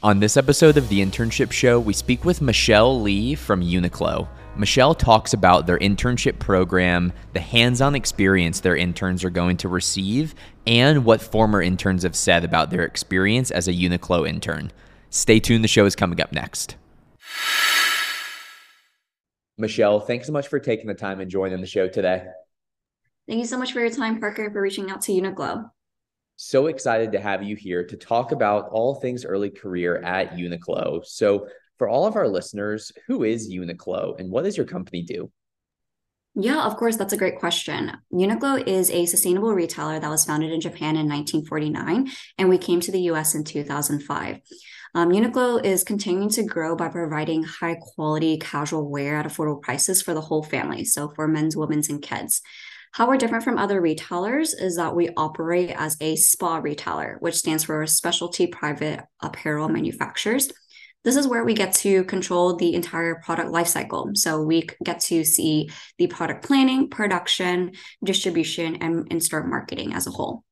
On this episode of the Internship Show, we speak with Michelle Le from Uniqlo. Michelle talks about their internship program, the hands on experience their interns are going to receive, and what former interns have said about their experience as a Uniqlo intern. Stay tuned, the show is coming up next. Michelle, thanks so much for taking the time and joining the show today. Thank you so much for your time, Parker, for reaching out to Uniqlo. So excited to have you here to talk about all things early career at Uniqlo. So, for all of our listeners, who is Uniqlo and what does your company do? Yeah, of course, that's a great question. Uniqlo is a sustainable retailer that was founded in Japan in 1949, and we came to the US in 2005. Um, Uniqlo is continuing to grow by providing high quality casual wear at affordable prices for the whole family. So, for men's, women's, and kids. How we're different from other retailers is that we operate as a SPA retailer, which stands for Specialty Private Apparel Manufacturers. This is where we get to control the entire product lifecycle. So we get to see the product planning, production, distribution, and in-store marketing as a whole.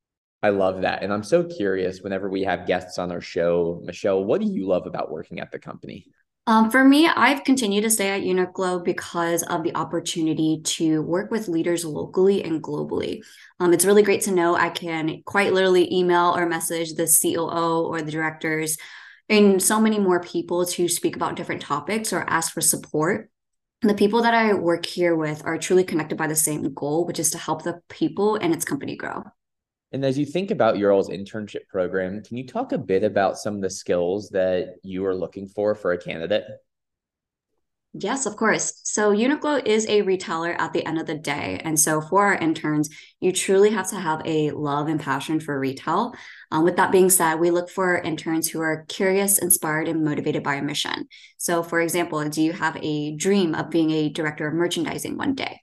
I love that. And I'm so curious whenever we have guests on our show, Michelle, what do you love about working at the company? Um, for me, I've continued to stay at Uniqlo because of the opportunity to work with leaders locally and globally. Um, it's really great to know I can quite literally email or message the COO or the directors and so many more people to speak about different topics or ask for support. the people that I work here with are truly connected by the same goal, which is to help the people and its company grow. And as you think about your all's internship program, can you talk a bit about some of the skills that you are looking for for a candidate? Yes, of course. So Uniqlo is a retailer at the end of the day. And so for our interns, you truly have to have a love and passion for retail. Um, with that being said, we look for interns who are curious, inspired, and motivated by a mission. So, for example, do you have a dream of being a director of merchandising one day?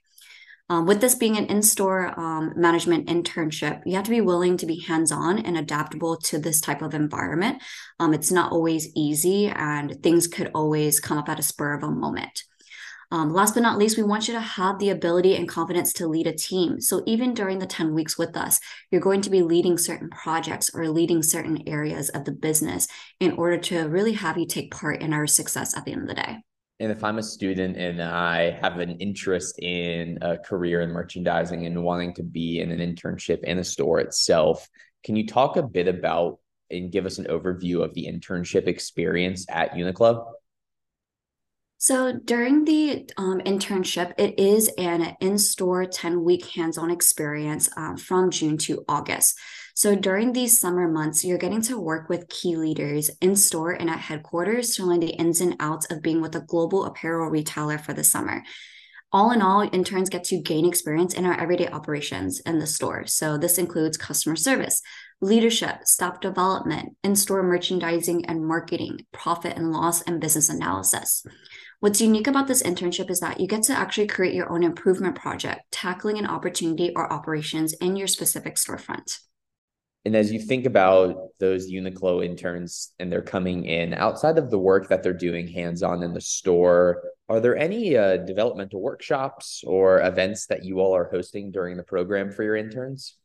Um, with this being an in store um, management internship, you have to be willing to be hands on and adaptable to this type of environment. Um, it's not always easy, and things could always come up at a spur of a moment. Um, last but not least, we want you to have the ability and confidence to lead a team. So, even during the 10 weeks with us, you're going to be leading certain projects or leading certain areas of the business in order to really have you take part in our success at the end of the day. And if I'm a student and I have an interest in a career in merchandising and wanting to be in an internship in a store itself, can you talk a bit about and give us an overview of the internship experience at Uniqlo? So during the um, internship, it is an in-store 10-week hands-on experience um, from June to August. So during these summer months, you're getting to work with key leaders in store and at headquarters to learn the ins and outs of being with a global apparel retailer for the summer. All in all, interns get to gain experience in our everyday operations in the store. So this includes customer service, leadership, staff development, in-store merchandising and marketing, profit and loss, and business analysis. What's unique about this internship is that you get to actually create your own improvement project, tackling an opportunity or operations in your specific storefront. And as you think about those Uniqlo interns and they're coming in outside of the work that they're doing hands on in the store, are there any uh, developmental workshops or events that you all are hosting during the program for your interns?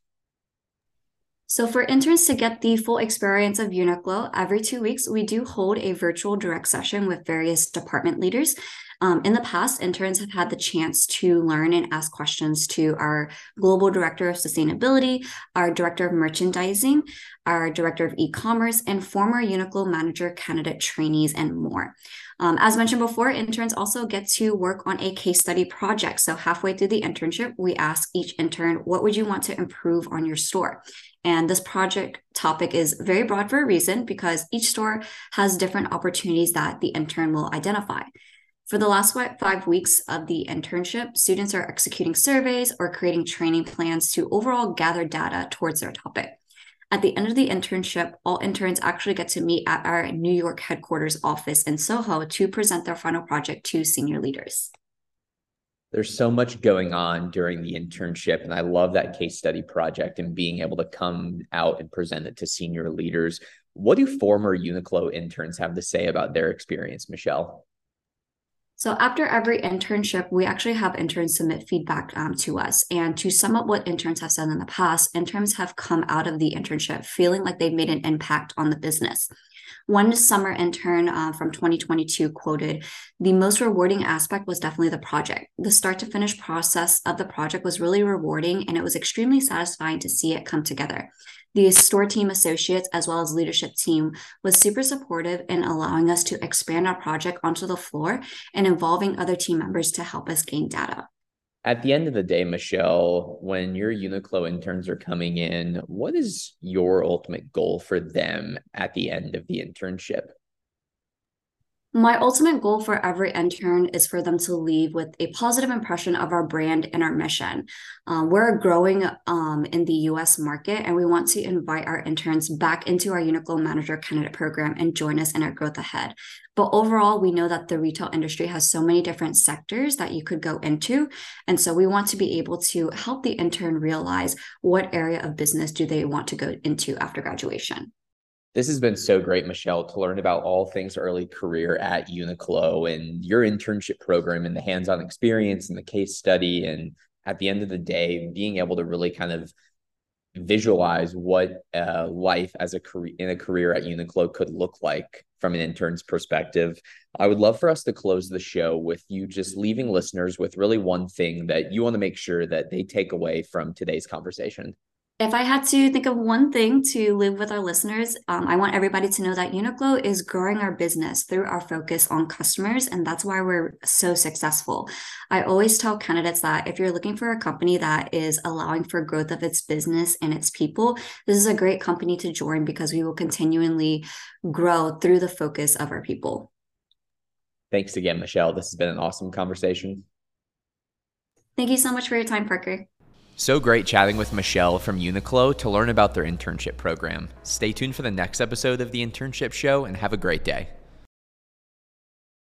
So, for interns to get the full experience of Uniqlo, every two weeks we do hold a virtual direct session with various department leaders um, in the past, interns have had the chance to learn and ask questions to our global director of sustainability, our director of merchandising, our director of e-commerce, and former Uniqlo manager candidate trainees, and more. Um, as mentioned before, interns also get to work on a case study project. So halfway through the internship, we ask each intern, what would you want to improve on your store? And this project topic is very broad for a reason because each store has different opportunities that the intern will identify. For the last five weeks of the internship, students are executing surveys or creating training plans to overall gather data towards their topic. At the end of the internship, all interns actually get to meet at our New York headquarters office in Soho to present their final project to senior leaders. There's so much going on during the internship, and I love that case study project and being able to come out and present it to senior leaders. What do former Uniqlo interns have to say about their experience, Michelle? So after every internship, we actually have interns submit feedback um, to us. And to sum up what interns have said in the past, interns have come out of the internship feeling like they've made an impact on the business. One summer intern uh, from 2022 quoted, The most rewarding aspect was definitely the project. The start to finish process of the project was really rewarding, and it was extremely satisfying to see it come together. The store team associates, as well as leadership team, was super supportive in allowing us to expand our project onto the floor and involving other team members to help us gain data. At the end of the day, Michelle, when your Uniqlo interns are coming in, what is your ultimate goal for them at the end of the internship? My ultimate goal for every intern is for them to leave with a positive impression of our brand and our mission. Um, we're growing um, in the US market, and we want to invite our interns back into our Uniqlo Manager Candidate Program and join us in our growth ahead. But overall, we know that the retail industry has so many different sectors that you could go into. And so we want to be able to help the intern realize what area of business do they want to go into after graduation. This has been so great, Michelle, to learn about all things early career at Uniqlo and your internship program and the hands on experience and the case study. And at the end of the day, being able to really kind of visualize what uh, life as a career in a career at Uniqlo could look like from an intern's perspective. I would love for us to close the show with you just leaving listeners with really one thing that you want to make sure that they take away from today's conversation if I had to think of one thing to live with our listeners, um, I want everybody to know that Uniqlo is growing our business through our focus on customers, and that's why we're so successful. I always tell candidates that if you're looking for a company that is allowing for growth of its business and its people, this is a great company to join because we will continually grow through the focus of our people. Thanks again, Michelle. This has been an awesome conversation. Thank you so much for your time, Parker. So great chatting with Michelle from Uniqlo to learn about their internship program. Stay tuned for the next episode of the Internship Show and have a great day.